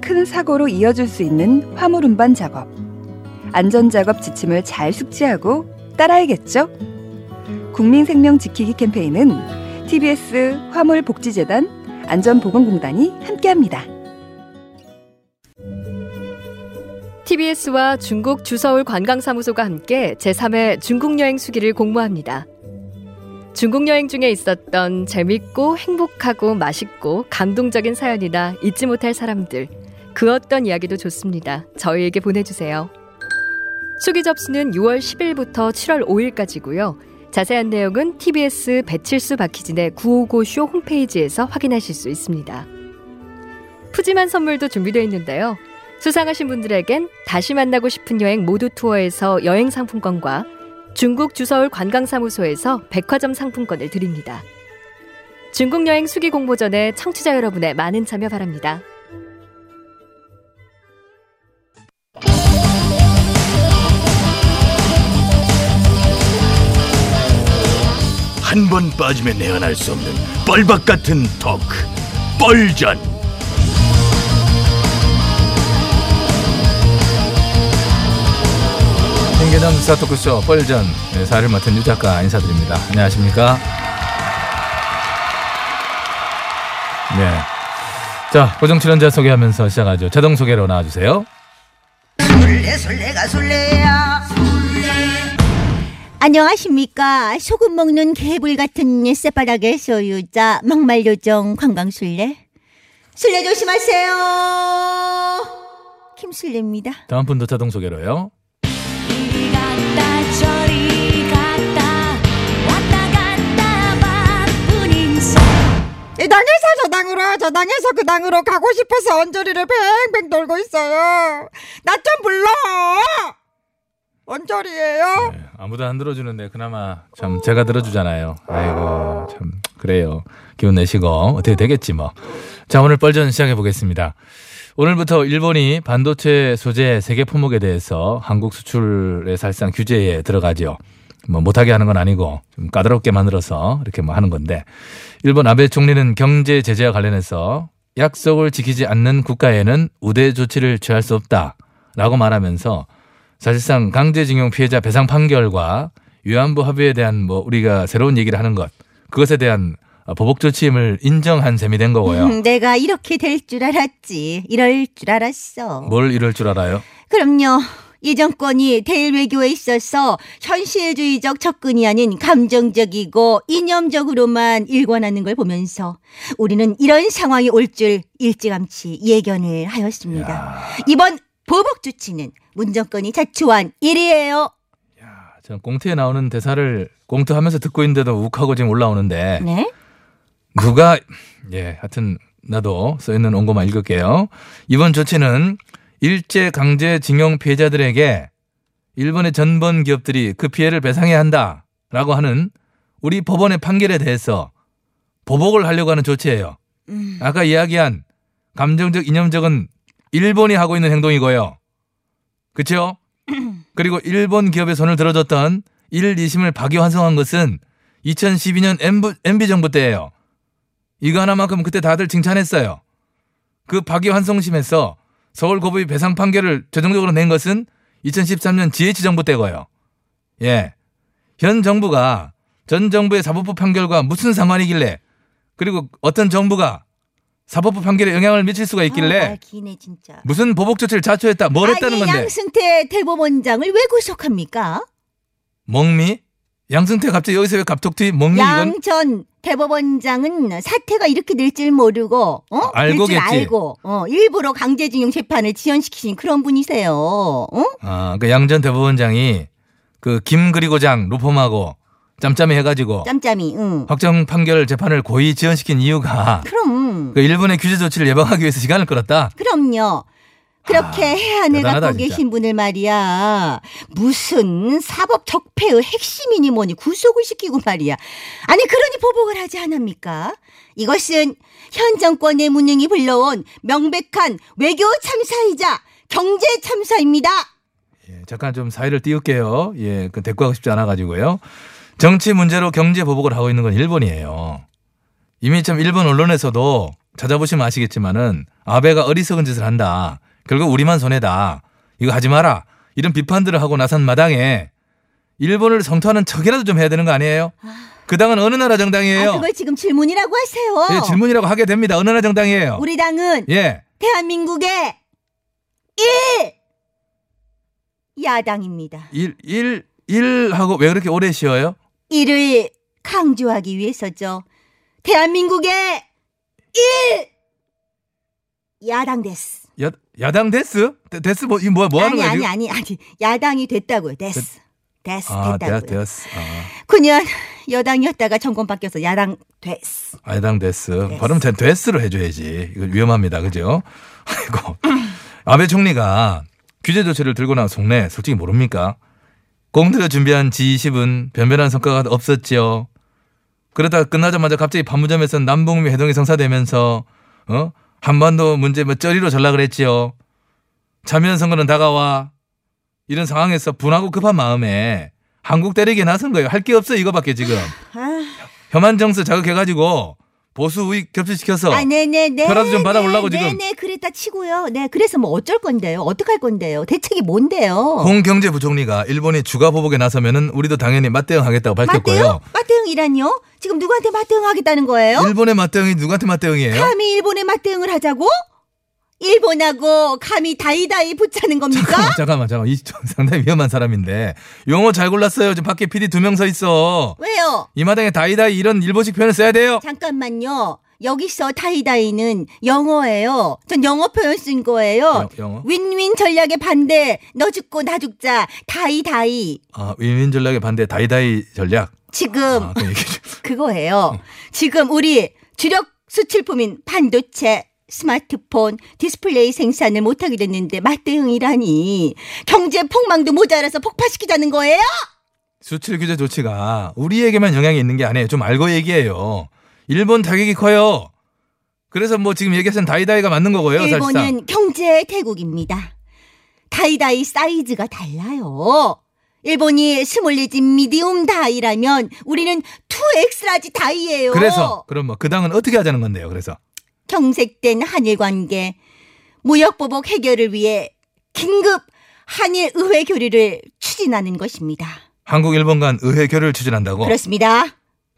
큰 사고로 이어질 수 있는 화물 운반 작업. 안전 작업 지침을 잘 숙지하고 따라야겠죠. 국민 생명 지키기 캠페인은 TBS 화물복지재단 안전보건공단이 함께합니다. TBS와 중국 주서울 관광사무소가 함께 제3회 중국 여행 수기를 공모합니다. 중국 여행 중에 있었던 재밌고 행복하고 맛있고 감동적인 사연이나 잊지 못할 사람들, 그 어떤 이야기도 좋습니다. 저희에게 보내주세요. 수기 접수는 6월 10일부터 7월 5일까지고요. 자세한 내용은 TBS 배칠수 박희진의 955쇼 홈페이지에서 확인하실 수 있습니다. 푸짐한 선물도 준비되어 있는데요. 수상하신 분들에겐 다시 만나고 싶은 여행 모두 투어에서 여행 상품권과 중국 주서울 관광사무소에서 백화점 상품권을 드립니다. 중국 여행 수기 공모 전에 청취자 여러분의 많은 참여 바랍니다. 한 번 빠지면 내안할 수 없는 뻘박 같은 토크 뻘전 신개념 스타 토크쇼 뻘전 네, 사를 맡은 유 작가 인사드립니다. 안녕하십니까? 네. 자, 고정 출연자 소개하면서 시작하죠. 자동 소개로 나와주세요. 술래 술래가 술래야 안녕하십니까. 소금 먹는 개불 같은 새바닥의 소유자 막말 요정 관광술래. 술래 조심하세요. 김술래입니다. 다음 분도 자동 소개로요. 이리 갔다 저리 갔다 왔다 갔다 바쁜 인생 이 당에서 저 당으로 저 당에서 그 당으로 가고 싶어서 언저리를 뱅뱅 돌고 있어요. 나 좀 불러! 언저리예요? 네, 아무도 안 들어주는데 그나마 참 제가 들어주잖아요. 아이고 참 그래요. 기운 내시고 어떻게 되겠지 뭐. 자 오늘 뻘전 시작해 보겠습니다. 오늘부터 일본이 반도체 소재 세계 품목에 대해서 한국 수출의 사실상 규제에 들어가죠. 뭐 못하게 하는 건 아니고 좀 까다롭게 만들어서 이렇게 뭐 하는 건데 일본 아베 총리는 경제 제재와 관련해서 약속을 지키지 않는 국가에는 우대 조치를 취할 수 없다라고 말하면서 사실상 강제징용 피해자 배상 판결과 위안부 합의에 대한 뭐 우리가 새로운 얘기를 하는 것 그것에 대한 보복 조치임을 인정한 셈이 된 거고요. 음, 내가 이렇게 될 줄 알았지 이럴 줄 알았어 뭘 이럴 줄 알아요? 그럼요. 이 정권이 대일 외교에 있어서 현실주의적 접근이 아닌 감정적이고 이념적으로만 일관하는 걸 보면서 우리는 이런 상황이 올 줄 일찌감치 예견을 하였습니다. 이번 보복 조치는 문 정권이 자초한 일이에요. 전 꽁트에 나오는 대사를 꽁트하면서 듣고 있는데도 욱하고 지금 올라오는데 네? 누가 예 하여튼 나도 써 있는 원고만 읽을게요. 이번 조치는 일제 강제 징용 피해자들에게 일본의 전범 기업들이 그 피해를 배상해야 한다라고 하는 우리 법원의 판결에 대해서 보복을 하려고 하는 조치예요. 아까 이야기한 감정적 이념적은 일본이 하고 있는 행동이고요. 그렇죠? 그리고 일본 기업에 손을 들어줬던 1, 2심을 파기환송한 것은 2012년 MB, MB 정부 때예요. 이거 하나만큼 그때 다들 칭찬했어요. 그 파기환송심에서 서울고법이 배상 판결을 최종적으로 낸 것은 2013년 GH 정부 때고요. 예. 현 정부가 전 정부의 사법부 판결과 무슨 상관이길래 그리고 어떤 정부가 사법부 판결에 영향을 미칠 수가 아, 있길래 말 기네 진짜. 무슨 보복 조치를 자초했다 뭘 했다는 아니, 건데 양승태 대법원장을 왜 구속합니까? 멍미 양승태 갑자기 여기서 왜 갑툭튀 멍미 이건 양 전 대법원장은 사태가 이렇게 될 줄 모르고 어? 알고 될줄 겠지. 알고 어, 일부러 강제징용 재판을 지연시키신 그런 분이세요. 어? 아, 그 양전 대법원장이 그 김 그리고 장 로펌하고 짬짬이 해가지고 짬짬이. 응. 확정 판결 재판을 고의 지연시킨 이유가 그럼 그 일본의 규제 조치를 예방하기 위해서 시간을 끌었다. 그럼요. 그렇게 아, 해안을 대단하다, 갖고 진짜. 계신 분을 말이야. 무슨 사법 적폐의 핵심이니 뭐니 구속을 시키고 말이야. 아니 그러니 보복을 하지 않합니까? 이것은 현 정권의 무능이 불러온 명백한 외교 참사이자 경제 참사입니다. 예, 잠깐 좀 사이를 띄울게요. 예, 그 대꾸하고 싶지 않아가지고요. 정치 문제로 경제 보복을 하고 있는 건 일본이에요. 이미 참 일본 언론에서도 찾아보시면 아시겠지만은 아베가 어리석은 짓을 한다. 결국 우리만 손해다. 이거 하지 마라. 이런 비판들을 하고 나선 마당에 일본을 성토하는 척이라도 좀 해야 되는 거 아니에요? 그 당은 어느 나라 정당이에요? 아, 그걸 지금 질문이라고 하세요. 예, 질문이라고 하게 됩니다. 어느 나라 정당이에요? 우리 당은 예. 대한민국의 1 야당입니다. 일, 일, 일 하고 왜 그렇게 오래 쉬어요? 이를 강조하기 위해서죠. 대한민국의 1 야당 です. 야, 야당 です? で- です 뭐, 이 뭐야, 뭐 하는 아니 거야? 아니? 아니 아니 야당이 됐다고요. です. です 아, 됐다고요. 되, 되었어. 아. 9년 여당이었다가 정권 바뀌어서 야당 です. 야당 です. です. 발음 잘 です로 해줘야지. 이거 위험합니다. 그죠? 아이고. 아베 총리가 규제 조치를 들고 나온 속내 솔직히 모릅니까? 공들여 준비한 G20은 변변한 성과가 없었지요. 그러다 끝나자마자 갑자기 판문점에서 남북미 회동이 성사되면서 어? 한반도 문제 뭐 쩌리로 전락을 했지요. 참여연 선거는 다가와 이런 상황에서 분하고 급한 마음에 한국 때리기에 나선 거예요. 할 게 없어 이거밖에 지금. 아, 혐한 정서 자극해가지고 보수 우익 겹치시켜서 아, 네네네. 표라도 좀 받아보려고 지금. 네네, 그랬다 치고요. 네, 그래서 뭐 어쩔 건데요? 어떡할 건데요? 대책이 뭔데요? 홍경제부총리가 일본이 주가 보복에 나서면은 우리도 당연히 맞대응하겠다고 밝혔고요. 맞대응? 맞대응이란요? 지금 누구한테 맞대응하겠다는 거예요? 일본의 맞대응이 누구한테 맞대응이에요? 감히 일본에 맞대응을 하자고? 일본하고 감히 다이다이 붙자는 겁니까? 잠깐만, 잠깐만, 잠깐만. 이 상당히 위험한 사람인데 용어 잘 골랐어요. 지금 밖에 PD 두 명 서 있어. 왜요? 이 마당에 다이다이 이런 일본식 표현을 써야 돼요. 잠깐만요. 여기서 die die는 영어예요. 전 영어 표현 쓴 거예요. 영- 영어? 윈윈 전략에 반대. 너 죽고 나 죽자. die die. 아, 위민 전략에 반대 die die 전략. 지금 아, 그. 그거예요. 지금 우리 주력 수출품인 반도체, 스마트폰, 디스플레이 생산을 못하게 됐는데 맞대응이라니. 경제 폭망도 모자라서 폭파시키자는 거예요? 수출 규제 조치가 우리에게만 영향이 있는 게 아니에요. 좀 알고 얘기해요. 일본 타격이 커요. 그래서 뭐 지금 얘기하신 die die가 맞는 거고요, 사실상. 일본은 경제 대국입니다. die die 사이즈가 달라요. 일본이 small 내지 medium die라면 우리는 2X라지 다이예요. 그래서 그럼 뭐 그 당은 어떻게 하자는 건데요. 그래서 경색된 한일 관계, 무역 보복 해결을 위해 긴급 한일 의회 교류를 추진하는 것입니다. 한국 일본 간 의회 교류를 추진한다고. 그렇습니다.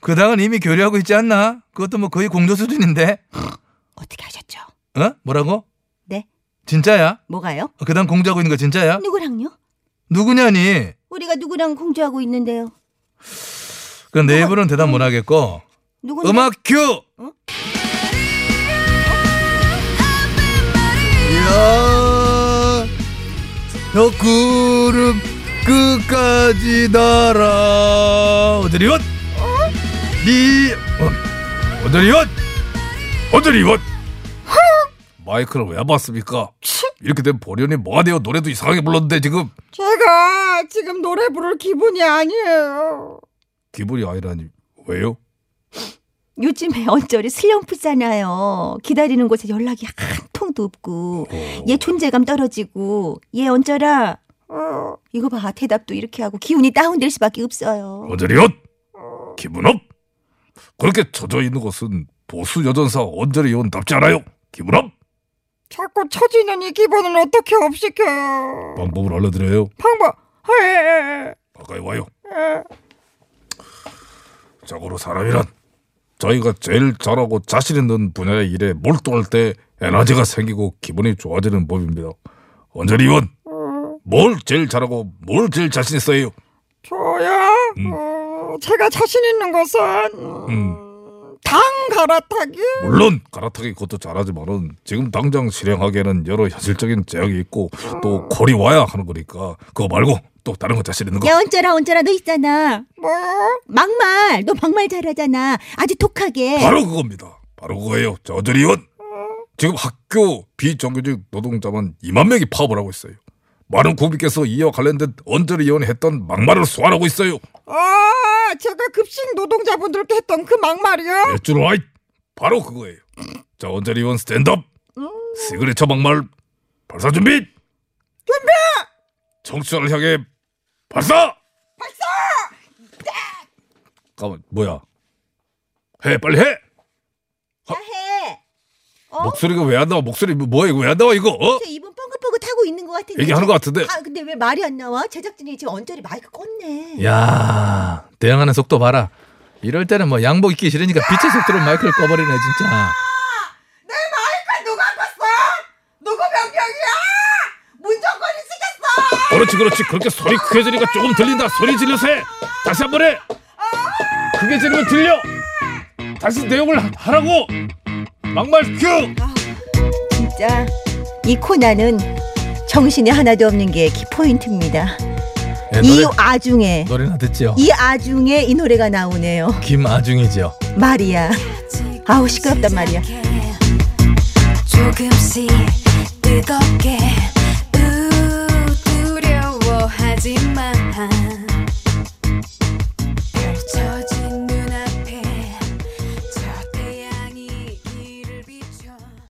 그 당은 이미 교류하고 있지 않나? 그것도 뭐 거의 공조 수준인데. 어떻게 하셨죠? 어? 뭐라고? 네. 진짜야? 뭐가요? 그당 공조하고 있는 거 진짜야? 누구랑요? 누구냐니? 우리가 누구랑 공조하고 있는데요? 그 내부는 대답 못 하겠고. 누구? 음악 큐! 이 야, 저 구름 끝까지 날아. 어들이 원? 니, 어, 어들이 원? 어들이 원? 마이크를 왜 봤습니까? 이렇게 되면 보련이 뭐가 돼요? 노래도 이상하게 불렀는데 지금 제가 지금 노래 부를 기분이 아니에요. 기분이 아니라니 왜요? 요즘에 언저리 슬럼프잖아요. 기다리는 곳에 연락이 한 통도 없고 얘 존재감 떨어지고 얘 언저라 어, 이거 봐 대답도 이렇게 하고 기운이 다운될 수밖에 없어요. 언저리원 기분 up. 그렇게 젖어 있는 것은 보수 여전사 언저리 의원답지 않아요. 기분 up. 자꾸 처지는 이 기분을 어떻게 up시켜요? 방법을 알려드려요. 방법. 에, 가까이 와요. 에. 자고로 사람이란 자기가 제일 잘하고 자신 있는 분야의 일에 몰두할 때 에너지가 생기고 기분이 좋아지는 법입니다. 언저리 의원 뭘 제일 잘하고 뭘 제일 자신 있어요? 저야 음. 어, 제가 자신 있는 것은 음. 당 갈아타기. 물론 갈아타기 그것도 잘하지만은 지금 당장 실행하기에는 여러 현실적인 제약이 있고 또 콜이 와야 하는 거니까 그거 말고 또 다른 거 자신 있는 거 야 언짜라 언짜라 너 있잖아. 뭐? 막말 너 막말 잘하잖아. 아주 독하게. 바로 그겁니다. 바로 그거예요. 저 언저리 의원 지금 학교 비정규직 노동자만 2만 명이 파업을 하고 있어요. 많은 국민께서 이와 관련된 언저리 의원이 했던 막말을 소환하고 있어요. 아, 제가 급식 노동자분들께 했던 그 막말이요? 일줄 와이 바로 그거예요. 자 언저리 의원 스탠드업 시그니처 막말 발사 준비 준비 청취자를 향해 발사 발사 가만 뭐야 해 빨리 해야 해. 어? 목소리가 왜 안 나와 목소리 뭐- 뭐야 이거 왜 안 나와 이거 어? 제 입은 뻥긋뻥긋 하고 있는 것 같은데. 얘기하는 것 같은데 아 근데 왜 말이 안 나와? 제작진이 지금 언저리 마이크 껐네. 야 대응하는 속도 봐라. 이럴 때는 뭐 양복 입기 싫으니까 빛의 속도로 마이크를 꺼버리네 진짜. 내 마이크 누가 껐어? 누구 명령이야? 문정권이 시켰어. 그렇지 그렇지 그렇게 소리 크게 지르니까 조금 들린다 소리 질러서 해 다시 한 번 해 크게 지르면 들려 다시 내용을 하- 하라고 막말 큐 진짜 이 코너는 정신이 하나도 없는 게 키포인트입니다. 예, 이 노래, 아중에 노래나 듣지요. 이 아중에 이 노래가 나오네요. 김아중이죠. 말이야. 아우 시끄럽단 말이야. 조금씩 뜨겁게 하지만